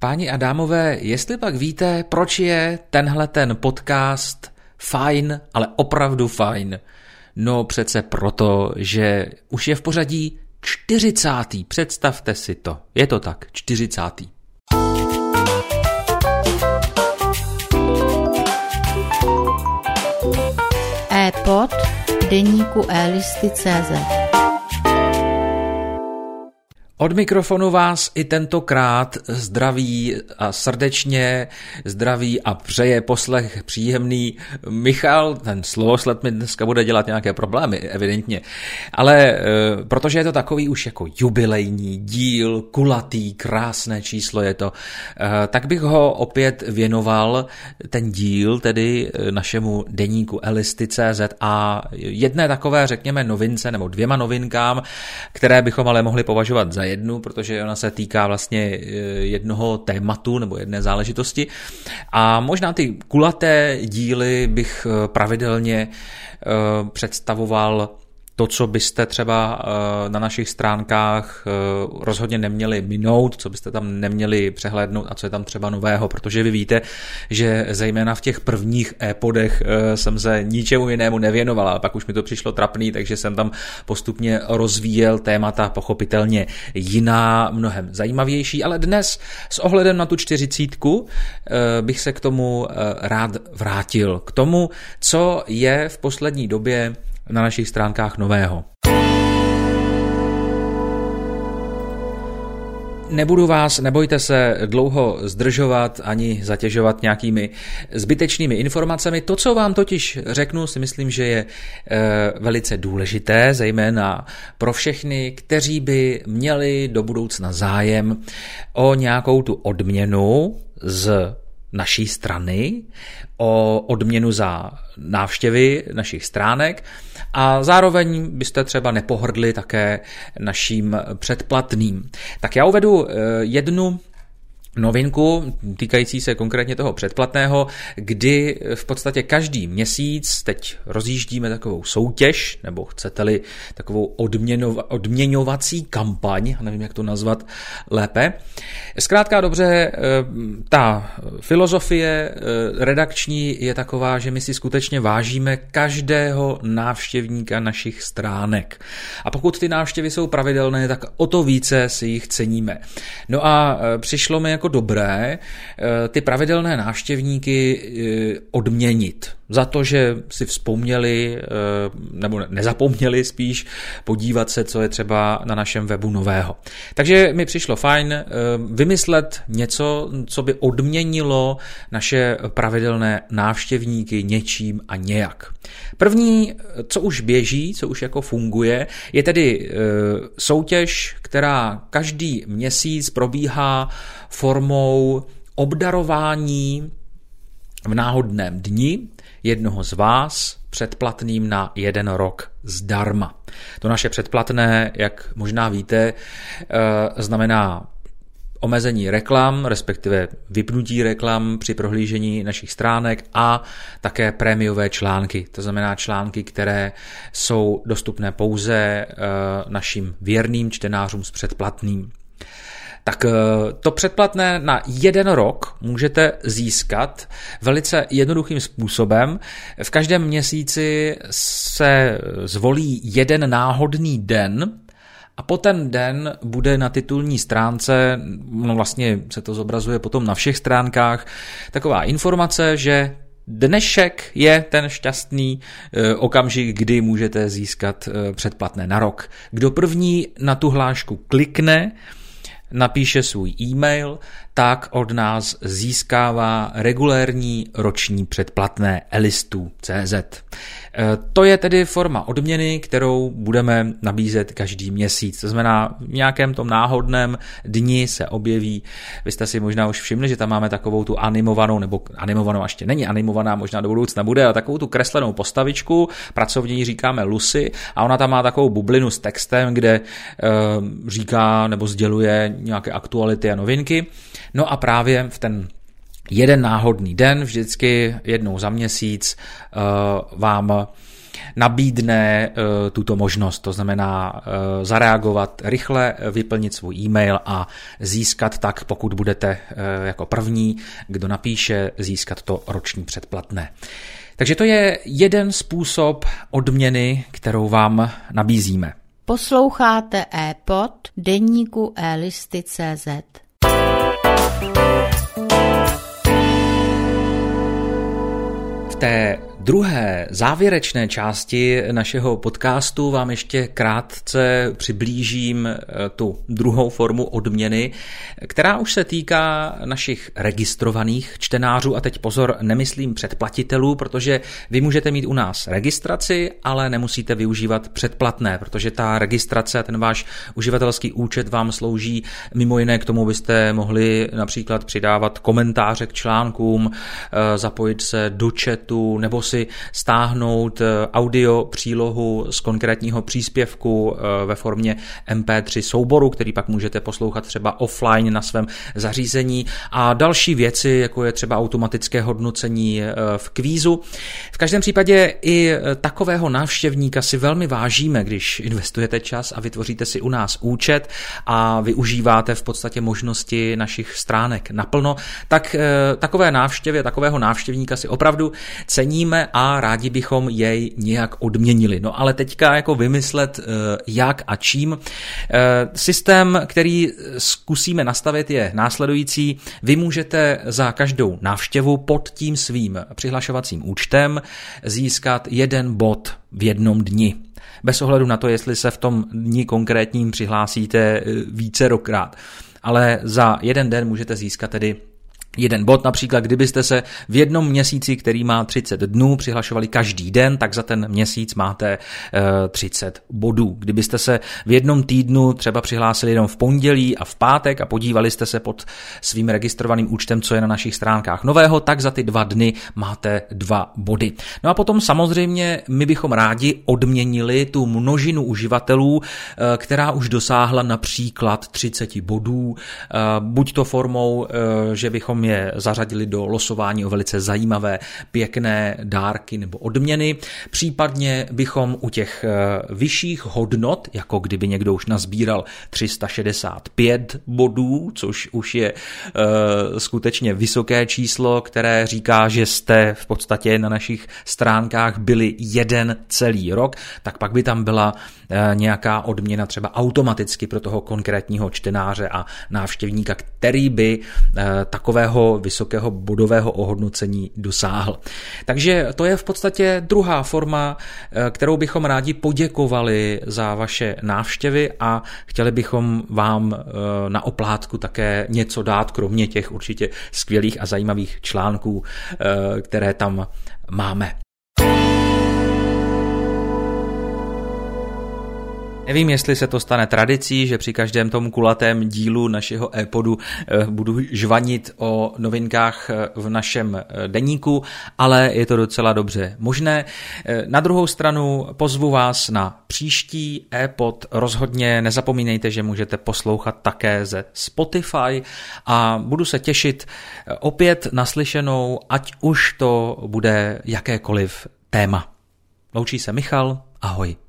Páni a dámové, jestli pak víte, proč je tenhle ten podcast fajn, ale opravdu fajn? No přece proto, že už je v pořadí 40. Představte si to. Je to tak, 40. e-pod deníku elisty.cz od mikrofonu vás i tentokrát zdraví a srdečně zdraví a přeje poslech příjemný Michal. Ten slovosled mi dneska bude dělat nějaké problémy, evidentně. Ale e, protože je to takový už jako jubilejní díl, kulatý, krásné číslo je to, e, tak bych ho opět věnoval, ten díl, tedy e, našemu deníku Elisty.cz a jedné takové, řekněme, novince nebo dvěma novinkám, které bychom ale mohli považovat za jednu, protože ona se týká vlastně eh, jednoho tématu nebo jedné záležitosti. A možná ty kulaté díly bych eh, pravidelně eh, představoval to, co byste třeba eh, na našich stránkách eh, rozhodně neměli minout, co byste tam neměli přehlédnout a co je tam třeba nového, protože vy víte, že zejména v těch prvních e-podech eh, jsem se ničemu jinému nevěnoval, a pak už mi to přišlo trapný, takže jsem tam postupně rozvíjel témata pochopitelně jiná, mnohem zajímavější, ale dnes s ohledem na tu čtyřicítku bych se k tomu rád vrátil, k tomu, co je v poslední době na našich stránkách nového. Nebudu vás, nebojte se, dlouho zdržovat ani zatěžovat nějakými zbytečnými informacemi. To, co vám totiž řeknu, si myslím, že je e, velice důležité, zejména pro všechny, kteří by měli do budoucna zájem o nějakou tu odměnu z naší strany, o odměnu za návštěvy našich stránek a zároveň byste třeba nepohrdli také naším předplatným. Tak já uvedu eh, jednu novinku týkající se konkrétně toho předplatného, kdy v podstatě každý měsíc teď rozjíždíme takovou soutěž, nebo chcete-li takovou odměnova, odměňovací kampaň, nevím, jak to nazvat lépe. Zkrátka dobře, eh, ta filozofie eh, redakční je taková, že my si skutečně vážíme každého návštěvníka našich stránek. A pokud ty návštěvy jsou pravidelné, tak o to více si jich ceníme. No a eh, přišlo mi jako jako dobré eh, ty pravidelné návštěvníky eh, odměnit za to, že si vzpomněli, eh, nebo nezapomněli spíš podívat se, co je třeba na našem webu nového. Takže mi přišlo fajn vymyslet něco, co by odměnilo naše pravidelné návštěvníky něčím a nějak. První, co už běží, co už jako funguje, je tedy soutěž, která každý měsíc probíhá formou obdarování v náhodném dni jednoho z vás předplatným na jeden rok zdarma. To naše předplatné, jak možná víte, eh, znamená omezení reklam, respektive vypnutí reklam při prohlížení našich stránek a také prémiové články. To znamená články, které jsou dostupné pouze eh, našim věrným čtenářům s předplatným tak eh, to předplatné na jeden rok můžete získat velice jednoduchým způsobem. V každém měsíci se zvolí jeden náhodný den, a po ten den bude na titulní stránce, no vlastně se to zobrazuje potom na všech stránkách, taková informace, že Dnešek je ten šťastný eh, okamžik, kdy můžete získat eh, předplatné na rok. Kdo první na tu hlášku klikne, napíše svůj e-mail, tak od nás získává regulérní roční předplatné Elistu CZ. Eh, to je tedy forma odměny, kterou budeme nabízet každý měsíc. To znamená, v nějakém tom náhodném dni se objeví, vy jste si možná už všimli, že tam máme takovou tu animovanou, nebo animovanou ještě není animovaná, možná do budoucna bude, ale takovou tu kreslenou postavičku, pracovně říkáme Lucy, a ona tam má takovou bublinu s textem, kde e, říká nebo sděluje nějaké aktuality a novinky. No a právě v ten jeden náhodný den, vždycky jednou za měsíc, uh, vám nabídne tuto možnost, to znamená zareagovat rychle, vyplnit svůj e-mail a získat tak, pokud budete jako první, kdo napíše, získat to roční předplatné. Takže to je jeden způsob odměny, kterou vám nabízíme. Posloucháte e-pod deníku e-listy.cz. V té druhé závěrečné části našeho podcastu vám ještě krátce přiblížím eh, tu druhou formu odměny, která už se týká našich registrovaných čtenářů. A teď pozor, nemyslím předplatitelů, protože vy můžete mít u nás registraci, ale nemusíte využívat předplatné, protože ta registrace, ten váš uživatelský účet vám slouží. Mimo jiné k tomu, byste mohli například přidávat komentáře k článkům, eh, zapojit se do chatu nebo si stáhnout eh, audio přílohu z konkrétního příspěvku eh, ve formě MP3 souboru, který pak můžete poslouchat třeba offline na svém zařízení a další věci, jako je třeba automatické hodnocení eh, v kvízu. V každém případě i takového návštěvníka si velmi vážíme, když investujete čas a vytvoříte si u nás účet a využíváte v podstatě možnosti našich stránek naplno, tak takové návštěvě, takového návštěvníka si opravdu ceníme a rádi bychom jej nějak odměnili. No ale teďka jako vymyslet eh, jak a čím. Eh, systém, který zkusíme nastavit je následující. Vy můžete za každou návštěvu pod tím svým přihlašovacím účtem získat jeden bod v jednom dni. Bez ohledu na to, jestli se v tom dni konkrétním přihlásíte eh, více rokrát. Ale za jeden den můžete získat tedy jeden bod. Například, kdybyste se v jednom měsíci, který má 30 dnů, přihlašovali každý den, tak za ten měsíc máte 30 eh, bodů. Kdybyste se v jednom týdnu třeba přihlásili jenom v pondělí a v pátek a podívali jste se pod svým registrovaným účtem, co je na našich stránkách nového, tak za ty dva dny máte dva body. No a potom samozřejmě my bychom rádi odměnili tu množinu uživatelů, eh, která už dosáhla například 30 bodů, eh, buď to formou, že bychom je zařadili do losování o velice zajímavé, pěkné dárky nebo odměny. Případně bychom u těch eh, vyšších hodnot, jako kdyby někdo už nazbíral 365 bodů, což už je uh, skutečně vysoké číslo, které říká, že jste v podstatě na našich stránkách byli jeden celý rok, tak pak by tam byla nějaká odměna třeba automaticky pro toho konkrétního čtenáře a návštěvníka, který by uh, takového vysokého bodového ohodnocení dosáhl. Takže to je v podstatě druhá forma, eh, kterou bychom rádi poděkovali za vaše návštěvy a chtěli bychom vám eh, na oplátku také něco dát, kromě těch určitě skvělých a zajímavých článků, eh, které tam máme. Nevím, jestli se to stane tradicí, že při každém tom kulatém dílu našeho e-podu eh, budu žvanit o novinkách eh, v našem eh, deníku, ale je to docela dobře možné. Na druhou stranu pozvu vás na příští e-pod. Rozhodně nezapomínejte, že můžete poslouchat také ze Spotify a budu se těšit opět naslyšenou, ať už to bude jakékoliv téma. Loučí se Michal, ahoj.